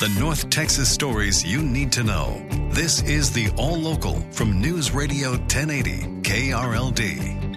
The North Texas stories you need to know. This is the All Local from News Radio 1080 KRLD.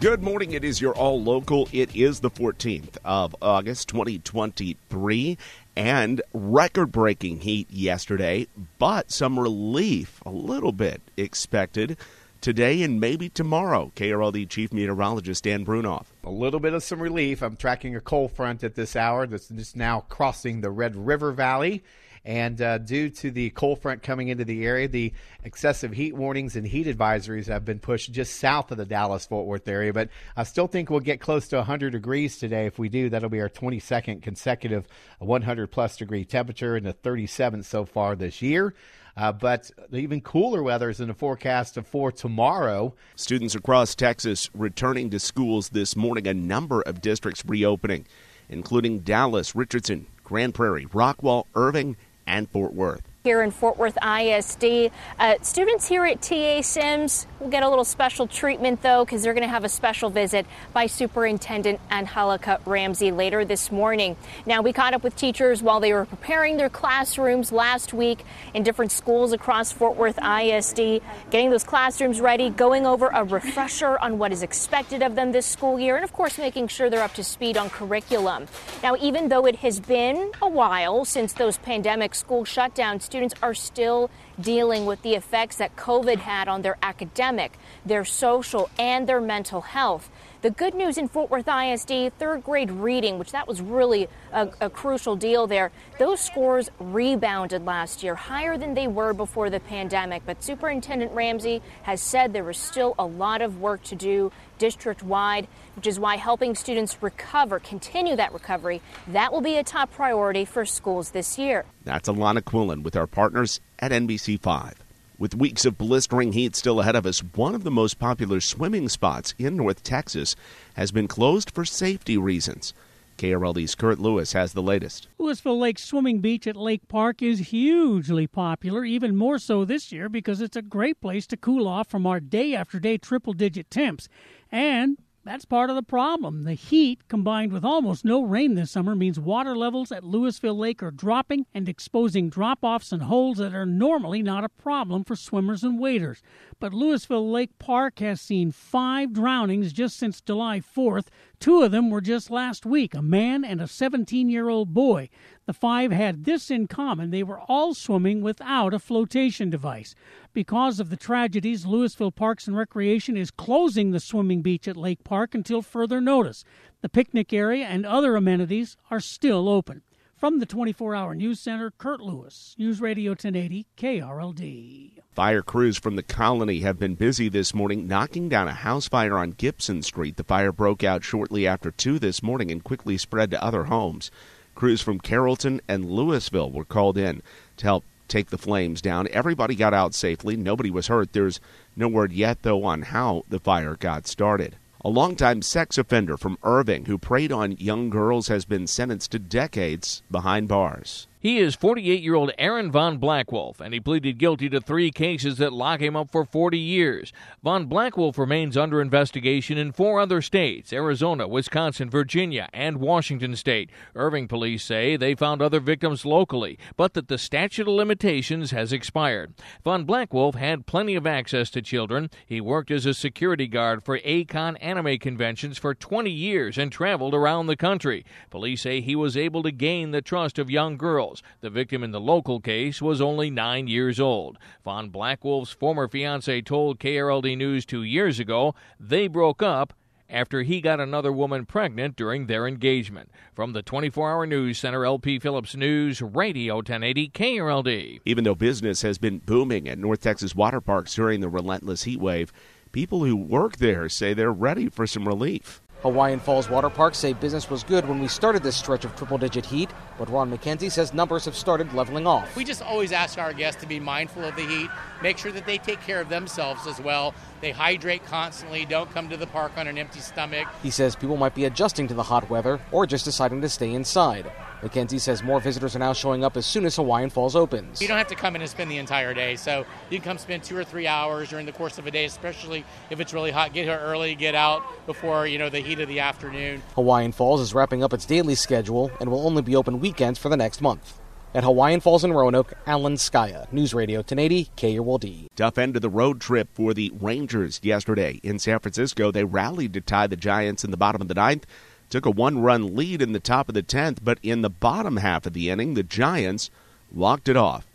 Good morning. It is your All Local. It is the 14th of August 2023 and record breaking heat yesterday, but some relief a little bit expected today and maybe tomorrow. KRLD Chief Meteorologist Dan Brunoff. A little bit of some relief. I'm tracking a cold front at this hour that's just now crossing the Red River Valley. And uh, due to the cold front coming into the area, the excessive heat warnings and heat advisories have been pushed just south of the Dallas Fort Worth area. But I still think we'll get close to 100 degrees today. If we do, that'll be our 22nd consecutive 100 plus degree temperature and the 37th so far this year. Uh, but even cooler weather is in the forecast for tomorrow. Students across Texas returning to schools this morning, a number of districts reopening, including Dallas, Richardson, Grand Prairie, Rockwall, Irving, and Fort Worth here in Fort Worth ISD. Uh, students here at TA Sims will get a little special treatment, though, because they're going to have a special visit by Superintendent Angelica Ramsey later this morning. Now, we caught up with teachers while they were preparing their classrooms last week in different schools across Fort Worth ISD, getting those classrooms ready, going over a refresher on what is expected of them this school year, and of course, making sure they're up to speed on curriculum. Now, even though it has been a while since those pandemic school shutdowns, students are still dealing with the effects that COVID had on their academic, their social, and their mental health. The good news in Fort Worth ISD, third grade reading, which that was really a, a, crucial deal there, those scores rebounded last year, higher than they were before the pandemic. But Superintendent Ramsey has said there is still a lot of work to do district wide, which is why helping students recover, continue that recovery, that will be a top priority for schools this year. That's Alana Quillen with our partners at NBC5. With weeks of blistering heat still ahead of us, one of the most popular swimming spots in North Texas has been closed for safety reasons. KRLD's Kurt Lewis has the latest. Lewisville Lake Swimming Beach at Lake Park is hugely popular, even more so this year because it's a great place to cool off from our day after day triple digit temps. And that's part of the problem. The heat, combined with almost no rain this summer, means water levels at Lewisville Lake are dropping and exposing drop offs and holes that are normally not a problem for swimmers and waders. But Lewisville Lake Park has seen five drownings just since July 4th. Two of them were just last week a man and a 17 year old boy. The five had this in common they were all swimming without a flotation device. Because of the tragedies, Lewisville Parks and Recreation is closing the swimming beach at Lake Park until further notice. The picnic area and other amenities are still open. From the 24 hour news center, Kurt Lewis, News Radio 1080, KRLD. Fire crews from the colony have been busy this morning knocking down a house fire on Gibson Street. The fire broke out shortly after 2 this morning and quickly spread to other homes. Crews from Carrollton and Lewisville were called in to help take the flames down. Everybody got out safely. Nobody was hurt. There's no word yet, though, on how the fire got started. A longtime sex offender from Irving who preyed on young girls has been sentenced to decades behind bars. He is 48 year old Aaron Von Blackwolf, and he pleaded guilty to three cases that lock him up for 40 years. Von Blackwolf remains under investigation in four other states Arizona, Wisconsin, Virginia, and Washington state. Irving police say they found other victims locally, but that the statute of limitations has expired. Von Blackwolf had plenty of access to children. He worked as a security guard for A-Kon anime conventions for 20 years and traveled around the country. Police say he was able to gain the trust of young girls girls. The victim in the local case was only nine years old. Von Blackwolf's former fiance told KRLD News two years ago they broke up after he got another woman pregnant during their engagement. From the 24 hour news center, LP Phillips News, Radio 1080 KRLD. Even though business has been booming at North Texas water parks during the relentless heat wave, people who work there say they're ready for some relief. Hawaiian Falls Water Park say business was good when we started this stretch of triple digit heat, but Ron McKenzie says numbers have started leveling off. We just always ask our guests to be mindful of the heat, make sure that they take care of themselves as well. They hydrate constantly, don't come to the park on an empty stomach. He says people might be adjusting to the hot weather or just deciding to stay inside. McKenzie says more visitors are now showing up as soon as Hawaiian Falls opens. You don't have to come in and spend the entire day, so you can come spend two or three hours during the course of a day, especially if it's really hot. Get here early, get out before you know the heat of the afternoon. Hawaiian Falls is wrapping up its daily schedule and will only be open weekends for the next month. At Hawaiian Falls in Roanoke, Alan Scaia, News Radio 1080 KRLD. Tough end of the road trip for the Rangers yesterday in San Francisco. They rallied to tie the Giants in the bottom of the ninth took a one run lead in the top of the 10th, but in the bottom half of the inning, the Giants walked it off.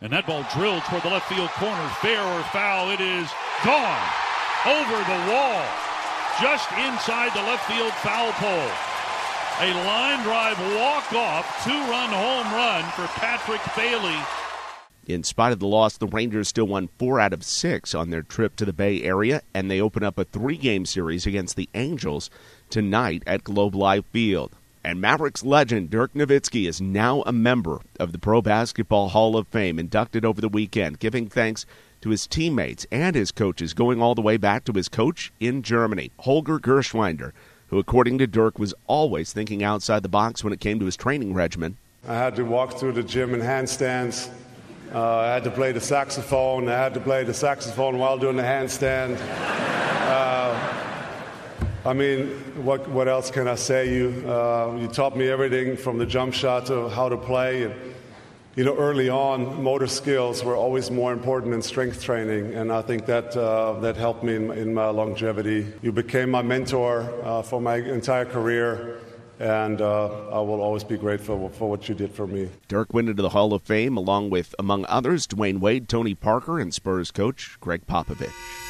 And that ball drilled toward the left field corner. Fair or foul, it is gone. Over the wall. Just inside the left field foul pole. A line drive walk off, two run home run for Patrick Bailey. In spite of the loss, the Rangers still won four out of six on their trip to the Bay Area, and they open up a three game series against the Angels tonight at Globe Life Field. And Mavericks legend Dirk Nowitzki is now a member of the Pro Basketball Hall of Fame, inducted over the weekend, giving thanks to his teammates and his coaches, going all the way back to his coach in Germany, Holger Geschwindner, who, according to Dirk, was always thinking outside the box when it came to his training regimen. I had to walk through the gym in handstands. Uh, I had to play the saxophone. I had to play the saxophone while doing the handstand. I mean, what, what else can I say? You, uh, you taught me everything from the jump shot to how to play. And, you know, early on, motor skills were always more important than strength training, and I think that, uh, that helped me in, in, my longevity. You became my mentor uh, for my entire career. And uh, I will always be grateful for what you did for me. Dirk went into the Hall of Fame along with, among others, Dwyane Wade, Tony Parker, and Spurs coach Gregg Popovich.